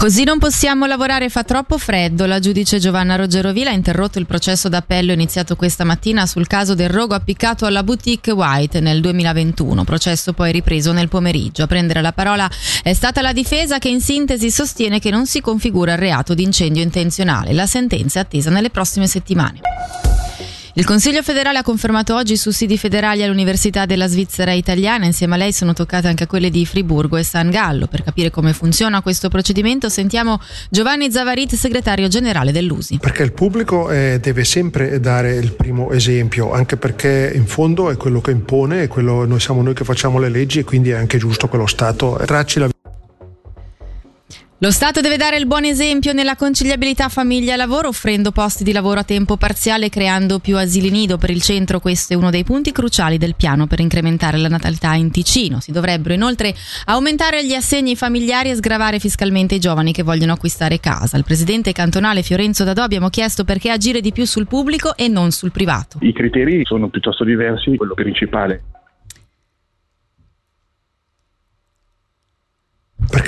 Così non possiamo lavorare, fa troppo freddo. La giudice Giovanna Rogerovila ha interrotto il processo d'appello iniziato questa mattina sul caso del rogo appiccato alla boutique White nel 2021. Processo poi ripreso nel pomeriggio. A prendere la parola è stata la difesa che in sintesi sostiene che non si configura il reato di incendio intenzionale. La sentenza è attesa nelle prossime settimane. Il Consiglio federale ha confermato oggi i sussidi federali all'Università della Svizzera italiana. Insieme a lei sono toccate anche quelle di Friburgo e San Gallo. Per capire come funziona questo procedimento sentiamo Giovanni Zavarit, segretario generale dell'USI. Perché il pubblico eh, deve sempre dare il primo esempio, anche perché in fondo è quello che impone, quello, noi siamo noi che facciamo le leggi e quindi è anche giusto che lo Stato tracci la lo Stato deve dare il buon esempio nella conciliabilità famiglia-lavoro, offrendo posti di lavoro a tempo parziale e creando più asili nido per il centro. Questo è uno dei punti cruciali del piano per incrementare la natalità in Ticino. Si dovrebbero inoltre aumentare gli assegni familiari e sgravare fiscalmente i giovani che vogliono acquistare casa. Al presidente cantonale Fiorenzo Dadò abbiamo chiesto perché agire di più sul pubblico e non sul privato. I criteri sono piuttosto diversi. Quello principale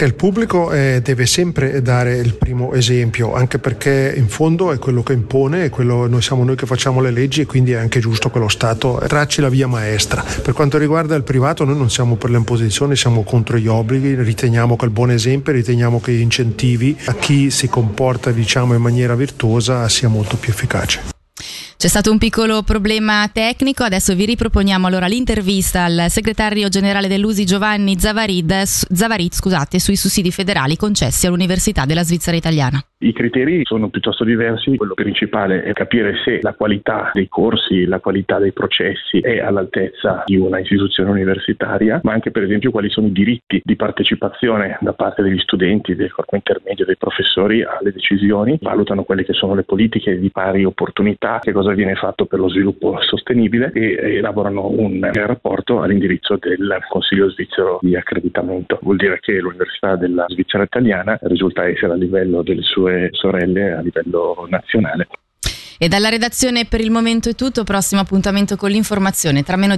il pubblico eh, deve sempre dare il primo esempio, anche perché in fondo è quello che impone, quello, noi siamo noi che facciamo le leggi e quindi è anche giusto che lo Stato tracci la via maestra. Per quanto riguarda il privato noi non siamo per le imposizioni, siamo contro gli obblighi, riteniamo che il buon esempio, riteniamo che gli incentivi a chi si comporta diciamo, in maniera virtuosa sia molto più efficace. C'è stato un piccolo problema tecnico, adesso vi riproponiamo allora l'intervista al segretario generale dell'USI Giovanni Zavarid, Zavarid scusate, sui sussidi federali concessi all'Università della Svizzera Italiana. I criteri sono piuttosto diversi, quello principale è capire se la qualità dei corsi, la qualità dei processi è all'altezza di una istituzione universitaria, ma anche per esempio quali sono i diritti di partecipazione da parte degli studenti, del corpo intermedio, dei professori alle decisioni, valutano quelle che sono le politiche di pari opportunità, che cosa viene fatto per lo sviluppo sostenibile e elaborano un rapporto all'indirizzo del Consiglio svizzero di accreditamento. Vuol dire che l'Università della Svizzera italiana risulta essere a livello delle sue sue sorelle a livello nazionale. E dalla redazione per il momento è tutto, prossimo appuntamento con l'informazione tra meno